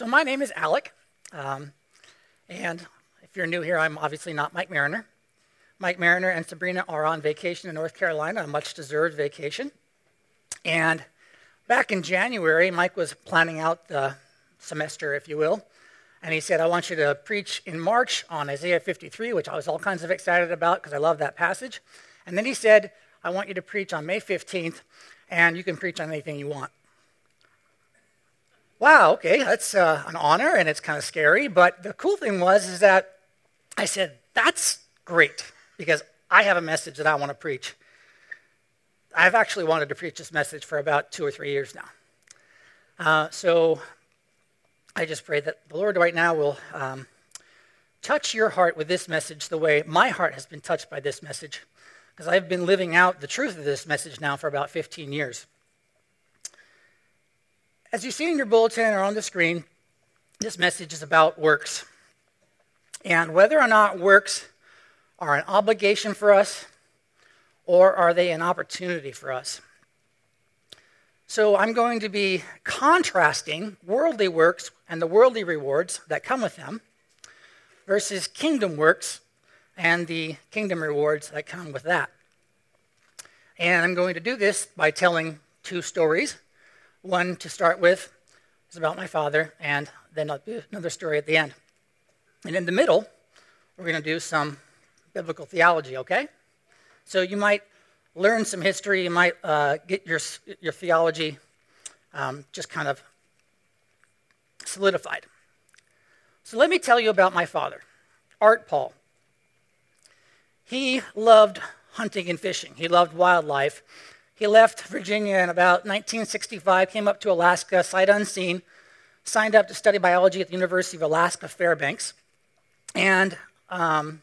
So, my name is Alec. Um, and if you're new here, I'm obviously not Mike Mariner. Mike Mariner and Sabrina are on vacation in North Carolina, a much deserved vacation. And back in January, Mike was planning out the semester, if you will. And he said, I want you to preach in March on Isaiah 53, which I was all kinds of excited about because I love that passage. And then he said, I want you to preach on May 15th, and you can preach on anything you want wow, okay, that's uh, an honor and it's kind of scary. But the cool thing was is that I said, that's great because I have a message that I want to preach. I've actually wanted to preach this message for about two or three years now. Uh, so I just pray that the Lord right now will um, touch your heart with this message the way my heart has been touched by this message, because I've been living out the truth of this message now for about 15 years. As you see in your bulletin or on the screen, this message is about works. And whether or not works are an obligation for us or are they an opportunity for us? So I'm going to be contrasting worldly works and the worldly rewards that come with them versus kingdom works and the kingdom rewards that come with that. And I'm going to do this by telling two stories one to start with is about my father, and then another story at the end. And in the middle, we're going to do some biblical theology, okay? So you might learn some history, you might uh, get your, your theology um, just kind of solidified. So let me tell you about my father, Art Paul. He loved hunting and fishing, he loved wildlife, he left Virginia in about 1965, came up to Alaska, sight unseen, signed up to study biology at the University of Alaska Fairbanks, and um,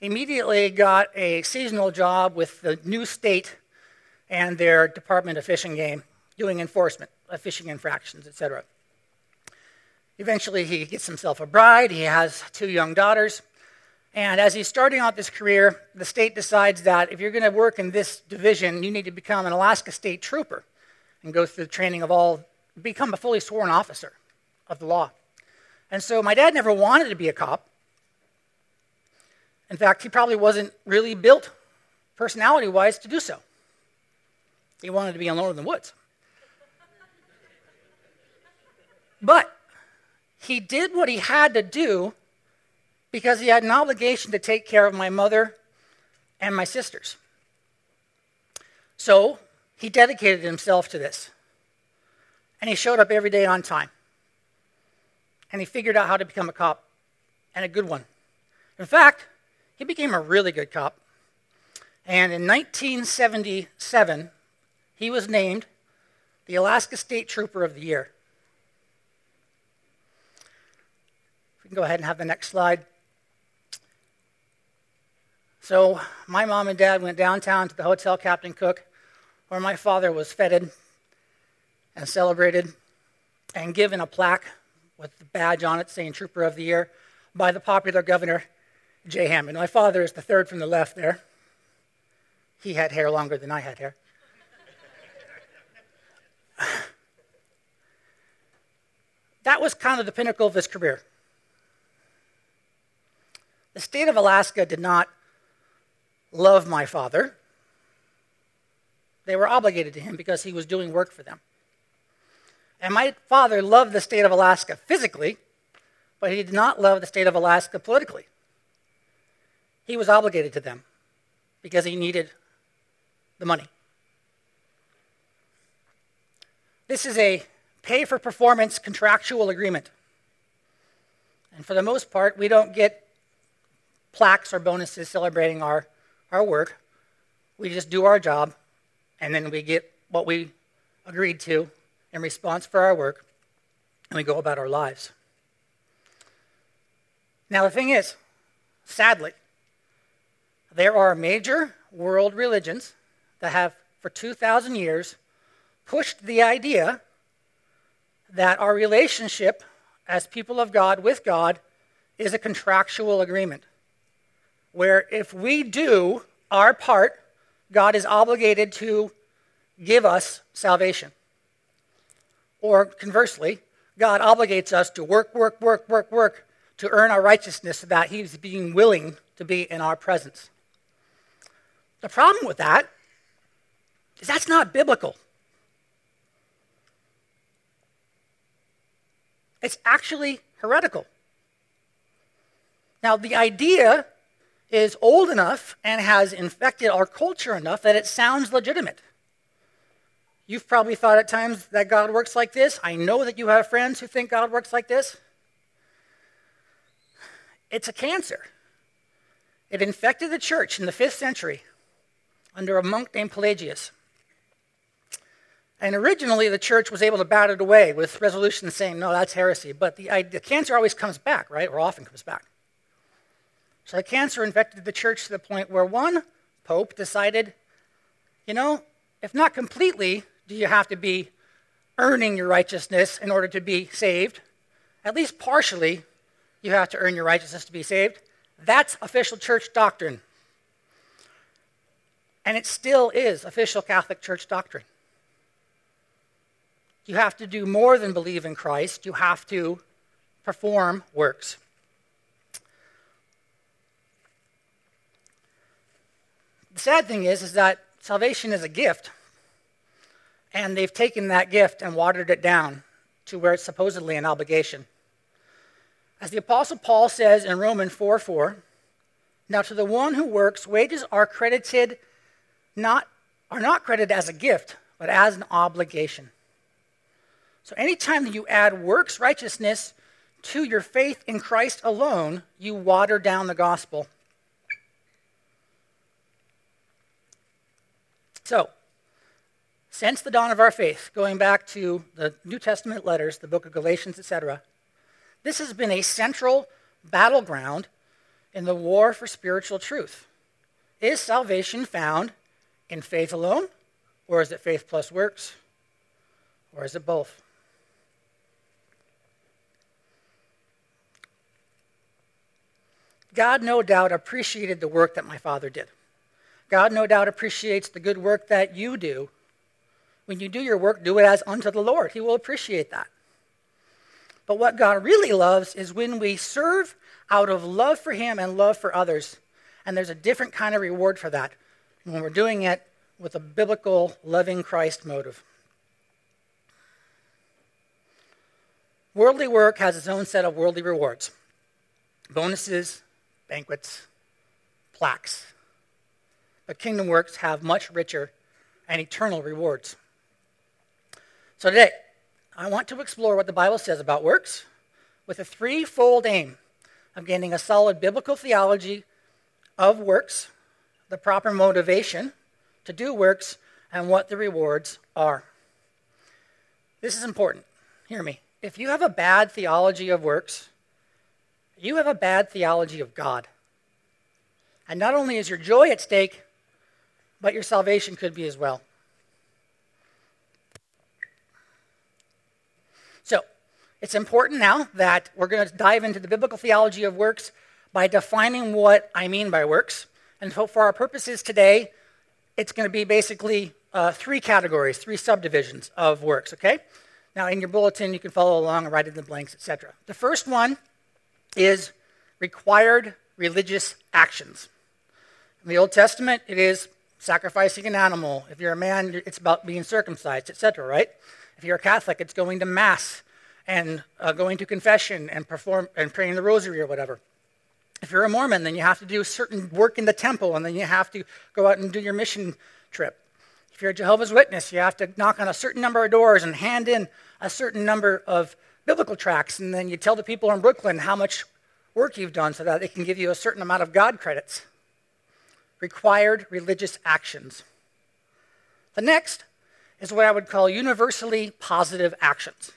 immediately got a seasonal job with the new state and their Department of Fish and Game, doing enforcement of fishing infractions, etc. Eventually, he gets himself a bride. He has two young daughters. And as he's starting out this career, the state decides that if you're going to work in this division, you need to become an Alaska State Trooper and go through the training of all, become a fully sworn officer of the law. And so my dad never wanted to be a cop. In fact, he probably wasn't really built personality wise to do so. He wanted to be alone in the woods. But he did what he had to do because he had an obligation to take care of my mother and my sisters. So he dedicated himself to this. And he showed up every day on time. And he figured out how to become a cop, and a good one. In fact, he became a really good cop. And in 1977, he was named the Alaska State Trooper of the Year. We can go ahead and have the next slide. So my mom and dad went downtown to the Hotel Captain Cook, where my father was feted and celebrated and given a plaque with the badge on it saying Trooper of the Year by the popular governor, Jay Hammond. My father is the third from the left there. He had hair longer than I had hair. that was kind of the pinnacle of his career. The state of Alaska did not love my father. They were obligated to him because he was doing work for them. And my father loved the state of Alaska physically, but he did not love the state of Alaska politically. He was obligated to them because he needed the money. This is a pay for performance contractual agreement. And for the most part, we don't get plaques or bonuses celebrating our our work. We just do our job, and then we get what we agreed to in response for our work, and we go about our lives. Now, the thing is, sadly, there are major world religions that have, for 2,000 years, pushed the idea that our relationship as people of God with God is a contractual agreement where if we do our part, God is obligated to give us salvation. Or conversely, God obligates us to work, work, work, work, work to earn our righteousness so that He's being willing to be in our presence. The problem with that is that's not biblical. It's actually heretical. Now, the idea is old enough and has infected our culture enough that it sounds legitimate. You've probably thought at times that God works like this. I know that you have friends who think God works like this. It's a cancer. It infected the church in the fifth century under a monk named Pelagius. And originally, the church was able to bat it away with resolutions saying, no, that's heresy. But the, the cancer always comes back, right? Or often comes back. So the cancer infected the church to the point where one pope decided, you know, if not completely, do you have to be earning your righteousness in order to be saved? At least partially, you have to earn your righteousness to be saved. That's official church doctrine. And it still is official Catholic Church doctrine. You have to do more than believe in Christ, you have to perform works. Sad thing is, is that salvation is a gift. And they've taken that gift and watered it down to where it's supposedly an obligation. As the Apostle Paul says in Romans 4 4, now to the one who works, wages are credited not are not credited as a gift, but as an obligation. So anytime that you add works righteousness to your faith in Christ alone, you water down the gospel. So, since the dawn of our faith, going back to the New Testament letters, the book of Galatians, etc., this has been a central battleground in the war for spiritual truth. Is salvation found in faith alone, or is it faith plus works, or is it both? God no doubt appreciated the work that my father did. God no doubt appreciates the good work that you do when you do your work, do it as unto the Lord. He will appreciate that. But what God really loves is when we serve out of love for Him and love for others. And there's a different kind of reward for that when we're doing it with a biblical, loving Christ motive. Worldly work has its own set of worldly rewards bonuses, banquets, plaques. But kingdom works have much richer and eternal rewards. So today, I want to explore what the Bible says about works with a threefold aim of gaining a solid biblical theology of works, the proper motivation to do works, and what the rewards are. This is important. Hear me. If you have a bad theology of works, you have a bad theology of God. And not only is your joy at stake, but your salvation could be as well. So, it's important now that we're going to dive into the biblical theology of works by defining what I mean by works. And so, for our purposes today, it's going to be basically uh, three categories, three subdivisions of works, okay? Now, in your bulletin, you can follow along and write in the blanks, etc. The first one is required religious actions. In the Old Testament, it is sacrificing an animal. If you're a man, it's about being circumcised, etc., right? If you're a Catholic, it's going to Mass and uh, going to confession and perform and praying the rosary or whatever. If you're a Mormon, then you have to do certain work in the temple, and then you have to go out and do your mission trip. If you're a Jehovah's Witness, you have to knock on a certain number of doors and hand in a certain number of biblical tracts, and then you tell the people in Brooklyn how much work you've done so that they can give you a certain amount of God credits. Required religious actions. The next is what I would call universally positive actions.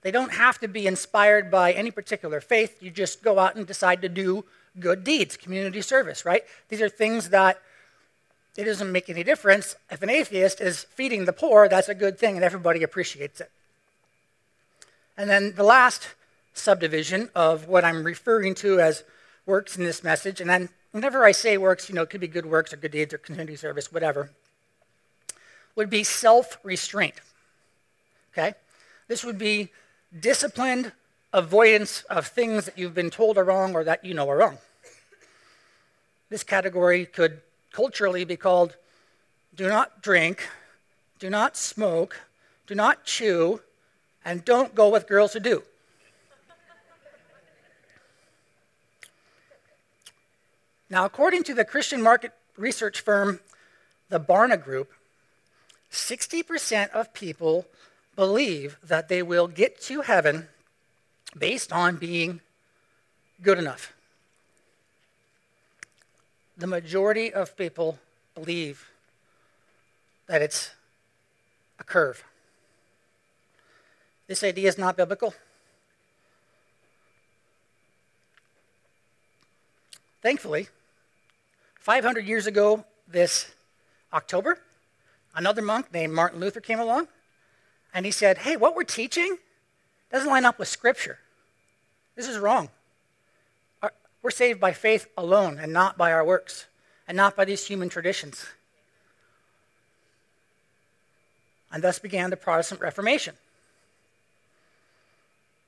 They don't have to be inspired by any particular faith. You just go out and decide to do good deeds, community service, right? These are things that it doesn't make any difference. If an atheist is feeding the poor, that's a good thing and everybody appreciates it. And then the last subdivision of what I'm referring to as works in this message, and then whenever I say works, you know, it could be good works or good deeds or community service, whatever would be self restraint. Okay? This would be disciplined avoidance of things that you've been told are wrong or that you know are wrong. This category could culturally be called do not drink, do not smoke, do not chew, and don't go with girls who do. Now, according to the Christian market research firm, the Barna Group, 60% of people believe that they will get to heaven based on being good enough. The majority of people believe that it's a curve. This idea is not biblical. Thankfully, 500 years ago, this October, another monk named Martin Luther came along and he said, Hey, what we're teaching doesn't line up with Scripture. This is wrong. We're saved by faith alone and not by our works and not by these human traditions. And thus began the Protestant Reformation.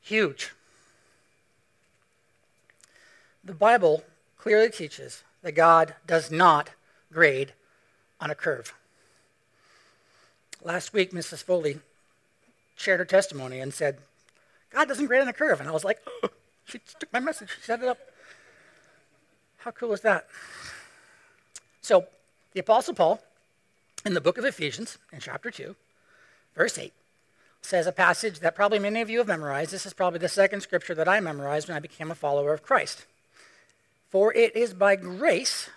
Huge. The Bible clearly teaches that God does not grade on a curve. Last week, Mrs. Foley shared her testimony and said, God doesn't grade on a curve. And I was like, oh, she took my message, she set it up. How cool is that? So, the Apostle Paul, in the book of Ephesians, in chapter 2, verse 8, says a passage that probably many of you have memorized. This is probably the second scripture that I memorized when I became a follower of Christ. For it is by grace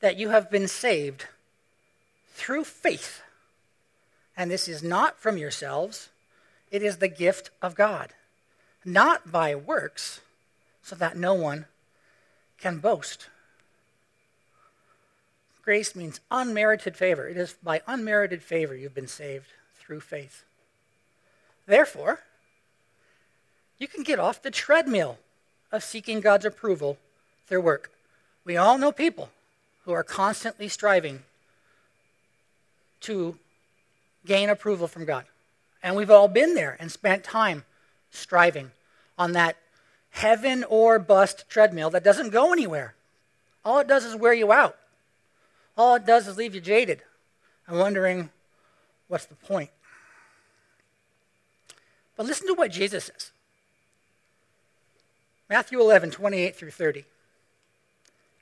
that you have been saved through faith. And this is not from yourselves, it is the gift of God, not by works, so that no one can boast. Grace means unmerited favor. It is by unmerited favor you've been saved through faith. Therefore, you can get off the treadmill of seeking God's approval through work. We all know people who are constantly striving to gain approval from God. And we've all been there and spent time striving on that heaven or bust treadmill that doesn't go anywhere. All it does is wear you out. All it does is leave you jaded and wondering what's the point. But listen to what Jesus says Matthew 11, 28 through 30.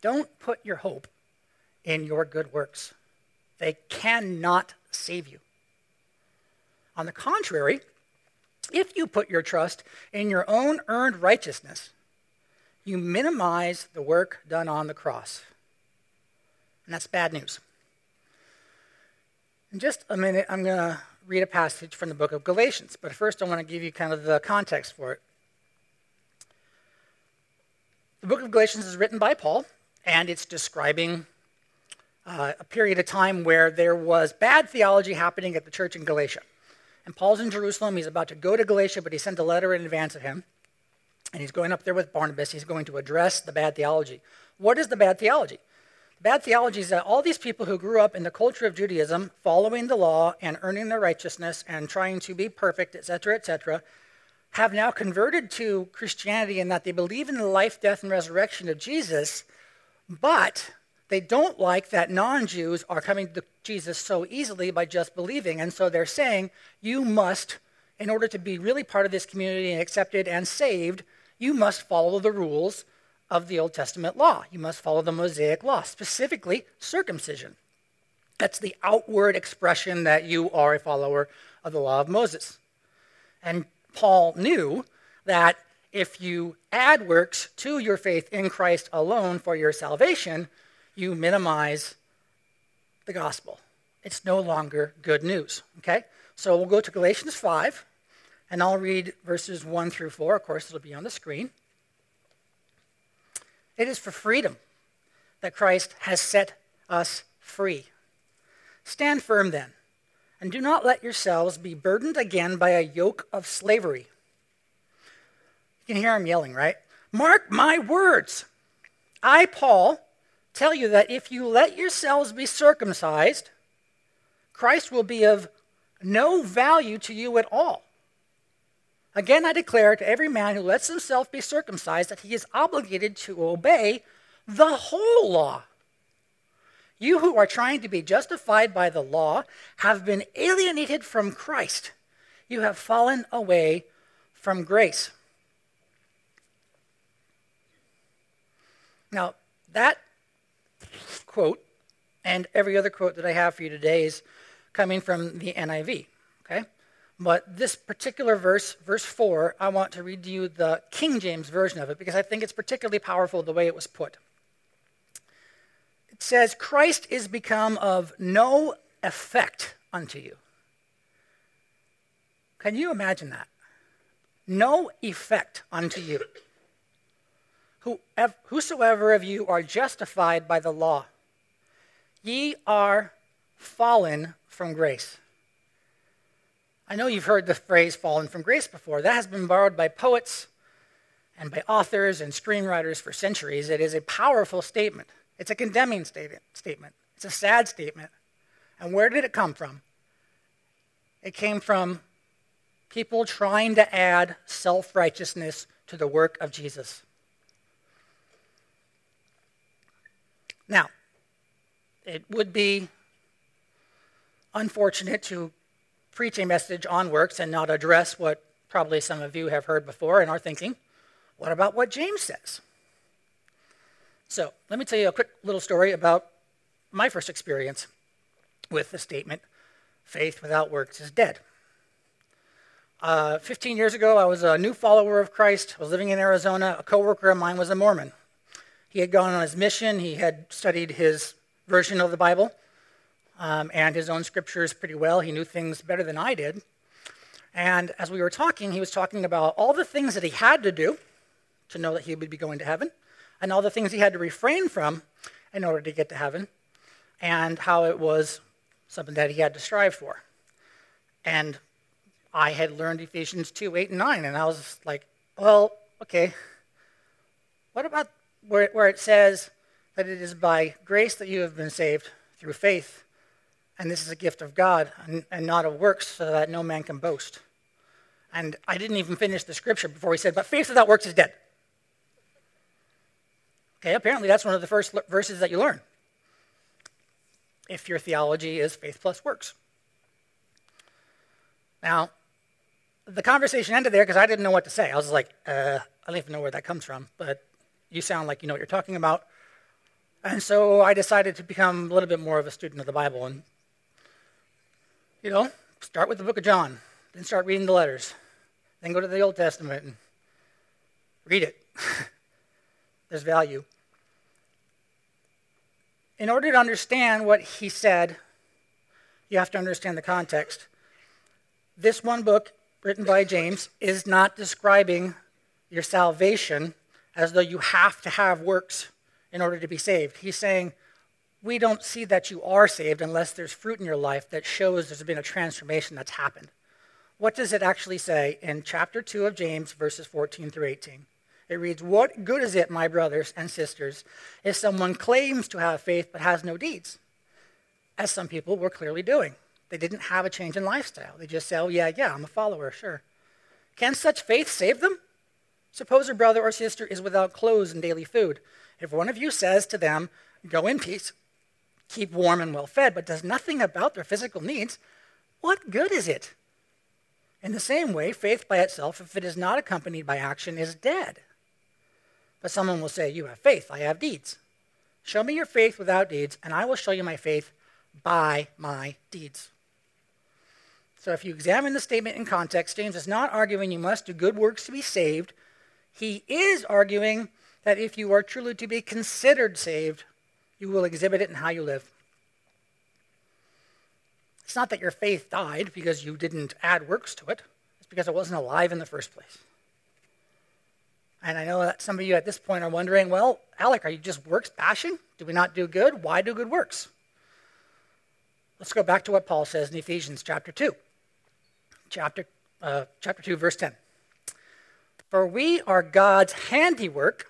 Don't put your hope in your good works, they cannot save you. On the contrary, if you put your trust in your own earned righteousness, you minimize the work done on the cross. And that's bad news. In just a minute, I'm going to read a passage from the book of Galatians, but first I want to give you kind of the context for it. The book of Galatians is written by Paul, and it's describing uh, a period of time where there was bad theology happening at the church in Galatia. And Paul's in Jerusalem. He's about to go to Galatia, but he sent a letter in advance of him. And he's going up there with Barnabas. He's going to address the bad theology. What is the bad theology? The bad theology is that all these people who grew up in the culture of Judaism, following the law and earning their righteousness and trying to be perfect, etc., etc., have now converted to Christianity in that they believe in the life, death, and resurrection of Jesus, but they don't like that non Jews are coming to Jesus so easily by just believing. And so they're saying, you must, in order to be really part of this community and accepted and saved, you must follow the rules of the Old Testament law. You must follow the Mosaic law, specifically circumcision. That's the outward expression that you are a follower of the law of Moses. And Paul knew that if you add works to your faith in Christ alone for your salvation, you minimize the gospel. It's no longer good news. Okay? So we'll go to Galatians 5, And I'll read verses 1 through 4. Of course, it'll be on the screen. It is for freedom that Christ has set us free. Stand firm then, and do not let yourselves be burdened again by a yoke of slavery. You can hear him yelling, right? Mark my words. I, Paul, tell you that if you let yourselves be circumcised, Christ will be of no value to you at all. Again, I declare to every man who lets himself be circumcised that he is obligated to obey the whole law. You who are trying to be justified by the law have been alienated from Christ. You have fallen away from grace. Now, that quote and every other quote that I have for you today is coming from the NIV, okay? But this particular verse, verse 4, I want to read to you the King James version of it because I think it's particularly powerful the way it was put. It says, Christ is become of no effect unto you. Can you imagine that? No effect unto you whosoever of you are justified by the law, ye are fallen from grace. I know you've heard the phrase fallen from grace before. That has been borrowed by poets and by authors and screenwriters for centuries. It is a powerful statement. It's a condemning statement. It's a sad statement. And where did it come from? It came from people trying to add self righteousness to the work of Jesus. Now, it would be unfortunate to preach a message on works and not address what probably some of you have heard before and are thinking what about what James says? So, let me tell you a quick little story about my first experience with the statement faith without works is dead. Uh, 15 years ago, I was a new follower of Christ. I was living in Arizona. A coworker of mine was a Mormon. He had gone on his mission, he had studied his version of the Bible um, and his own scriptures pretty well. He knew things better than I did. And as we were talking, he was talking about all the things that he had to do to know that he would be going to heaven, and all the things he had to refrain from in order to get to heaven, and how it was something that he had to strive for. And I had learned Ephesians 2 8 and 9, and I was like, well, okay, what about where, where it says that it is by grace that you have been saved through faith, and this is a gift of God and, and not of works, so that no man can boast. And I didn't even finish the scripture before he said, But faith without works is dead. Okay, apparently that's one of the first verses that you learn. If your theology is faith plus works. Now, the conversation ended there because I didn't know what to say. I was like, uh, I don't even know where that comes from, but you sound like you know what you're talking about. And so I decided to become a little bit more of a student of the Bible and, you know, start with the book of John, then start reading the letters, then go to the Old Testament and read it. There's value. In order to understand what he said, you have to understand the context. This one book, written by James, is not describing your salvation as though you have to have works in order to be saved. He's saying, we don't see that you are saved unless there's fruit in your life that shows there's been a transformation that's happened. What does it actually say in chapter 2 of James, verses 14 through 18? It reads, What good is it, my brothers and sisters, if someone claims to have faith but has no deeds? As some people were clearly doing. They didn't have a change in lifestyle. They just say, Oh, yeah, yeah, I'm a follower, sure. Can such faith save them? Suppose a brother or sister is without clothes and daily food. If one of you says to them, Go in peace, keep warm and well fed, but does nothing about their physical needs, what good is it? In the same way, faith by itself, if it is not accompanied by action, is dead. But someone will say, You have faith, I have deeds. Show me your faith without deeds, and I will show you my faith by my deeds. So if you examine the statement in context, James is not arguing you must do good works to be saved, he is arguing that if you are truly to be considered saved, you will exhibit it in how you live. It's not that your faith died because you didn't add works to it. It's because it wasn't alive in the first place. And I know that some of you at this point are wondering, well, Alec, are you just works bashing? Do we not do good? Why do good works? Let's go back to what Paul says in Ephesians chapter 2. Chapter, uh, chapter 2, verse 10. For we are God's handiwork,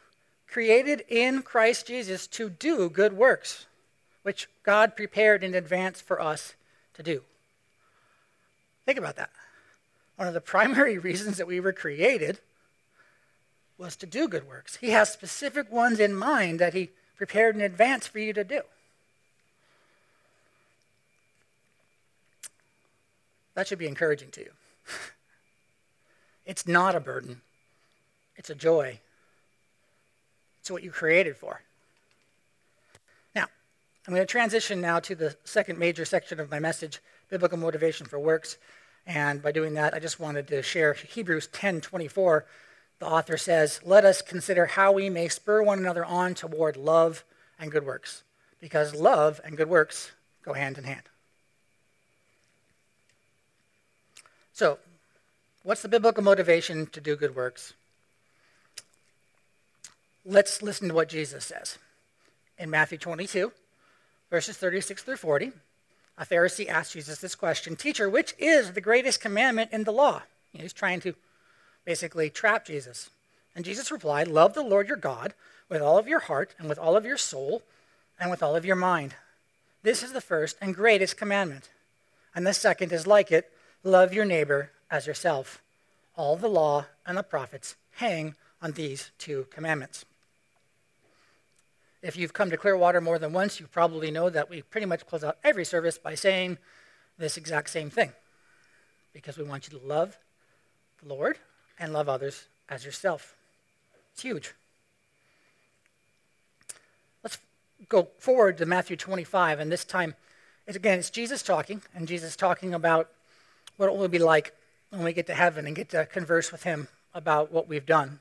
created in Christ Jesus to do good works, which God prepared in advance for us to do. Think about that. One of the primary reasons that we were created was to do good works. He has specific ones in mind that He prepared in advance for you to do. That should be encouraging to you. it's not a burden, it's a joy. It's what you created for. Now, I'm going to transition now to the second major section of my message biblical motivation for works. And by doing that, I just wanted to share Hebrews 10:24. The author says, "Let us consider how we may spur one another on toward love and good works, because love and good works go hand in hand." So, what's the biblical motivation to do good works? Let's listen to what Jesus says. In Matthew 22, verses 36 through 40, a Pharisee asked Jesus this question Teacher, which is the greatest commandment in the law? You know, he's trying to basically trap Jesus. And Jesus replied, Love the Lord your God with all of your heart, and with all of your soul, and with all of your mind. This is the first and greatest commandment. And the second is like it love your neighbor as yourself. All the law and the prophets hang on these two commandments. If you've come to Clearwater more than once, you probably know that we pretty much close out every service by saying this exact same thing. Because we want you to love the Lord and love others as yourself. It's huge. Let's go forward to Matthew 25, and this time, it's, again, it's Jesus talking, and Jesus talking about what it will be like when we get to heaven and get to converse with him about what we've done.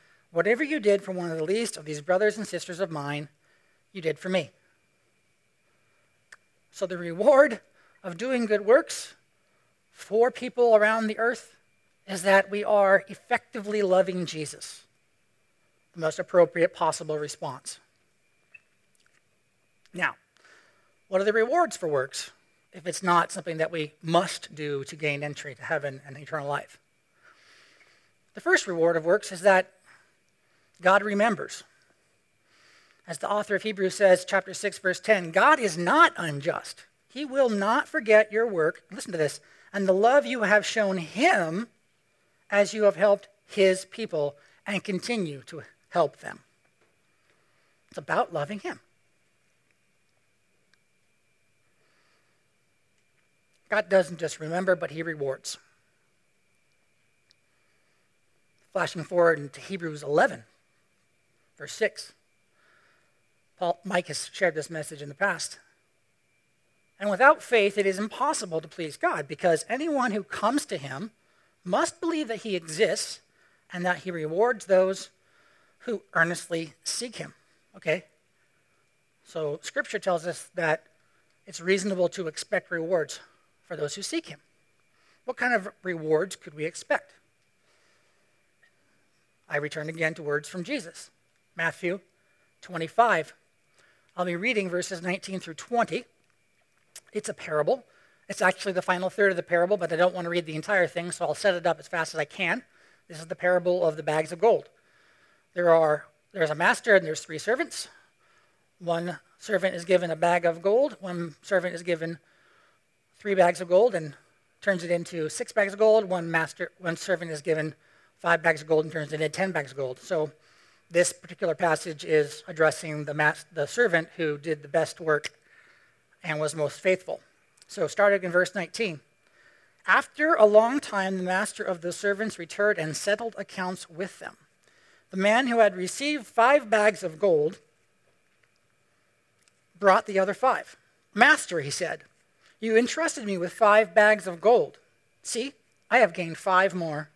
whatever you did for one of the least of these brothers and sisters of mine, you did for me. So the reward of doing good works for people around the earth is that we are effectively loving Jesus. The most appropriate possible response. Now, what are the rewards for works if it's not something that we must do to gain entry to heaven and eternal life? The first reward of works is that God remembers. As the author of Hebrews says, chapter 6, verse 10, God is not unjust. He will not forget your work. Listen to this. And the love you have shown him as you have helped his people and continue to help them. It's about loving him. God doesn't just remember, but he rewards. Flashing forward into Hebrews 11, verse 6. Paul, Mike has shared this message in the past. And without faith, it is impossible to please God because anyone who comes to him must believe that he exists and that he rewards those who earnestly seek him. Okay? So, scripture tells us that it's reasonable to expect rewards for those who seek him. What kind of rewards could we expect? I return again to words from Jesus Matthew 25, I'll be reading verses 19 through 20. It's a parable. It's actually the final third of the parable, but I don't want to read the entire thing, so I'll set it up as fast as I can. This is the parable of the bags of gold. There are there's a master and there's three servants. One servant is given a bag of gold, one servant is given three bags of gold and turns it into six bags of gold. One master one servant is given five bags of gold and turns it into ten bags of gold. So this particular passage is addressing the, mas- the servant who did the best work and was most faithful. So, starting in verse 19. After a long time, the master of the servants returned and settled accounts with them. The man who had received five bags of gold brought the other five. Master, he said, you entrusted me with five bags of gold. See, I have gained five more.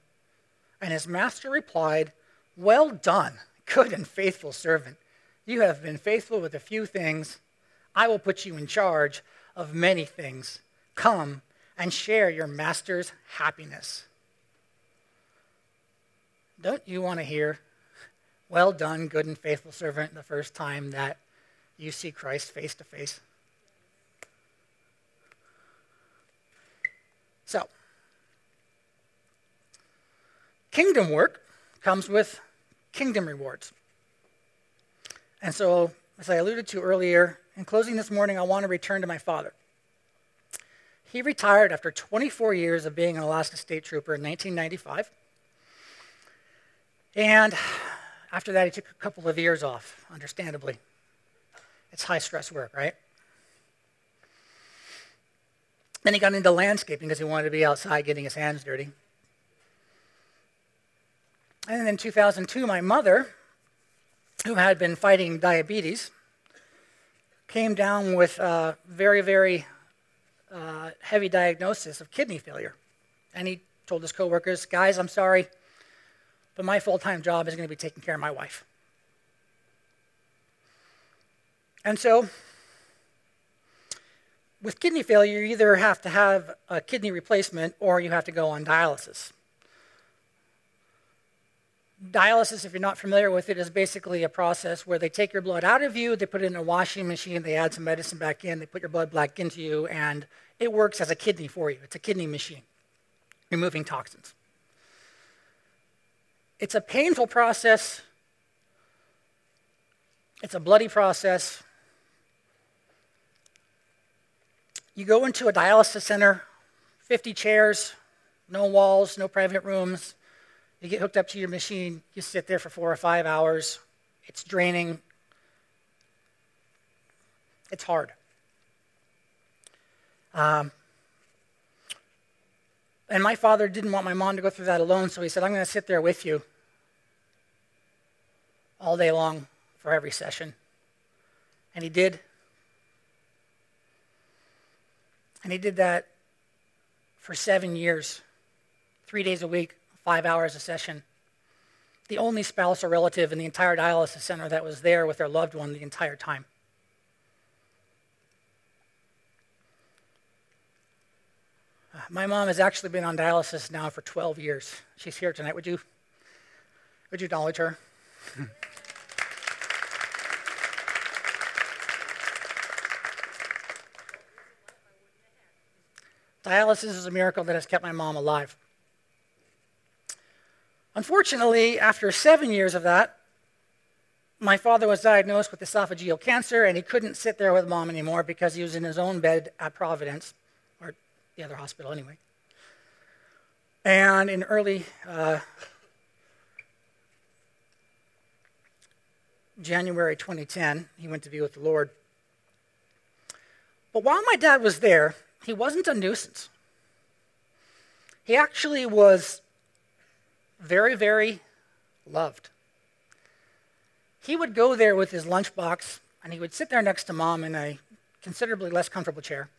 And his master replied, Well done Good and faithful servant. You have been faithful with a few things. I will put you in charge of many things. Come and share your master's happiness. Don't you want to hear, well done, good and faithful servant, the first time that you see Christ face to face? So, kingdom work comes with kingdom rewards. And so, as I alluded to earlier, in closing this morning, I want to return to my father. He retired after 24 years of being an Alaska State Trooper in 1995. And after that, he took a couple of years off, understandably. It's high stress work, right? Then he got into landscaping because he wanted to be outside getting his hands dirty. And in 2002, my mother, who had been fighting diabetes, came down with a very, very uh, heavy diagnosis of kidney failure. And he told his coworkers, guys, I'm sorry, but my full time job is going to be taking care of my wife. And so, with kidney failure, you either have to have a kidney replacement or you have to go on dialysis. Dialysis, if you're not familiar with it, is basically a process where they take your blood out of you, they put it in a washing machine, they add some medicine back in, they put your blood back into you, and it works as a kidney for you. It's a kidney machine, removing toxins. It's a painful process, it's a bloody process. You go into a dialysis center, 50 chairs, no walls, no private rooms. You get hooked up to your machine, you sit there for four or five hours. It's draining. It's hard. Um, and my father didn't want my mom to go through that alone, so he said, I'm going to sit there with you all day long for every session. And he did. And he did that for seven years, three days a week, five hours a session. The only spouse or relative in the entire dialysis center that was there with their loved one the entire time. Uh, my mom has actually been on dialysis now for 12 years. She's here tonight. Would you, would you acknowledge her? Dialysis is a miracle that has kept my mom alive. Unfortunately, after seven years of that, my father was diagnosed with esophageal cancer, and he couldn't sit there with mom anymore because he was in his own bed at Providence, or the other hospital anyway. And in early uh, January 2010, he went to be with the Lord. But while my dad was there, he wasn't a nuisance. He actually was very, very loved. He would go there with his lunchbox and he would sit there next to mom in a considerably less comfortable chair.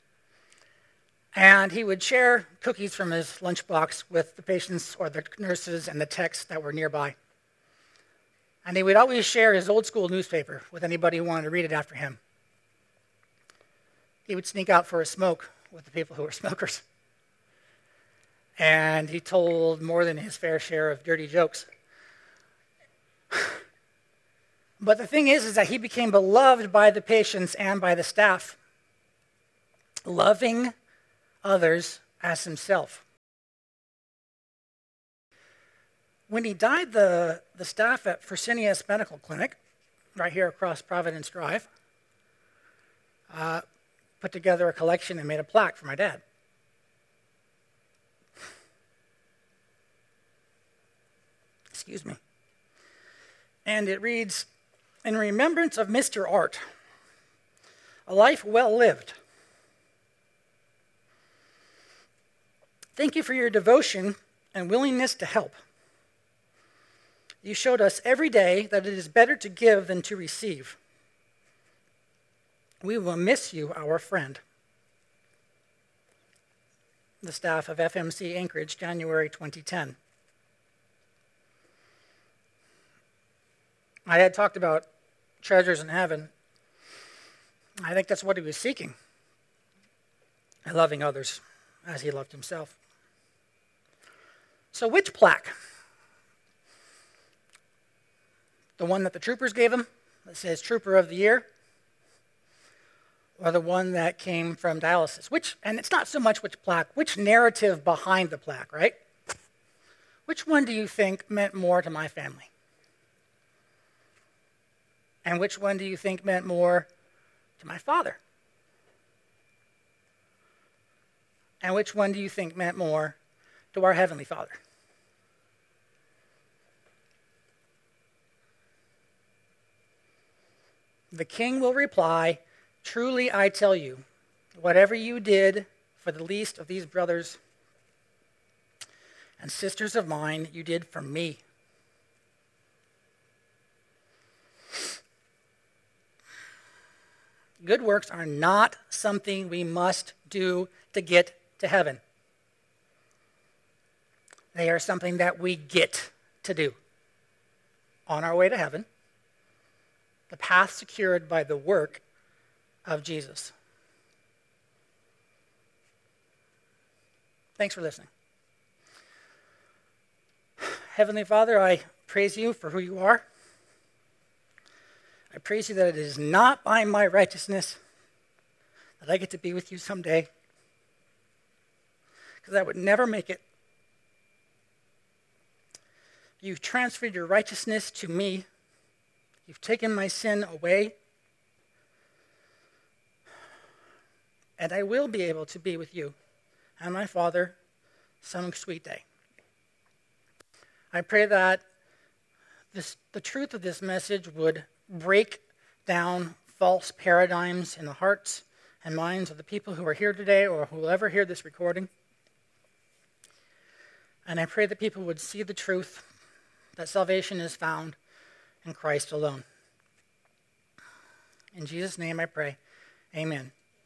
And he would share cookies from his lunchbox with the patients or the nurses and the techs that were nearby. And he would always share his old school newspaper with anybody who wanted to read it after him. He would sneak out for a smoke with the people who were smokers and he told more than his fair share of dirty jokes. but the thing is, is that he became beloved by the patients and by the staff, loving others as himself. when he died, the, the staff at Fresenius Medical Clinic, right here across Providence Drive, uh, put together a collection and made a plaque for my dad. Excuse me. And it reads In remembrance of Mr. Art, a life well lived. Thank you for your devotion and willingness to help. You showed us every day that it is better to give than to receive. We will miss you, our friend. The staff of FMC Anchorage, January 2010. I had talked about treasures in heaven. I think that's what he was seeking, loving others as he loved himself. So, which plaque? The one that the troopers gave him that says Trooper of the Year? Or the one that came from dialysis? Which, and it's not so much which plaque, which narrative behind the plaque, right? Which one do you think meant more to my family? And which one do you think meant more to my father? And which one do you think meant more to our Heavenly Father? The king will reply, Truly I tell you, whatever you did for the least of these brothers and sisters of mine, you did for me. Good works are not something we must do to get to heaven. They are something that we get to do on our way to heaven the path secured by the work of Jesus. Thanks for listening. Heavenly Father, I praise you for who you are. I praise you that it is not by my righteousness that I get to be with you someday, because I would never make it. You've transferred your righteousness to me You've taken my sin away. And I will be able to be with you and my Father some sweet day. I pray that this, the truth of this message would break down false paradigms in the hearts and minds of the people who are here today or who will ever hear this recording. And I pray that people would see the truth that salvation is found in Christ alone. In Jesus' name I pray. Amen.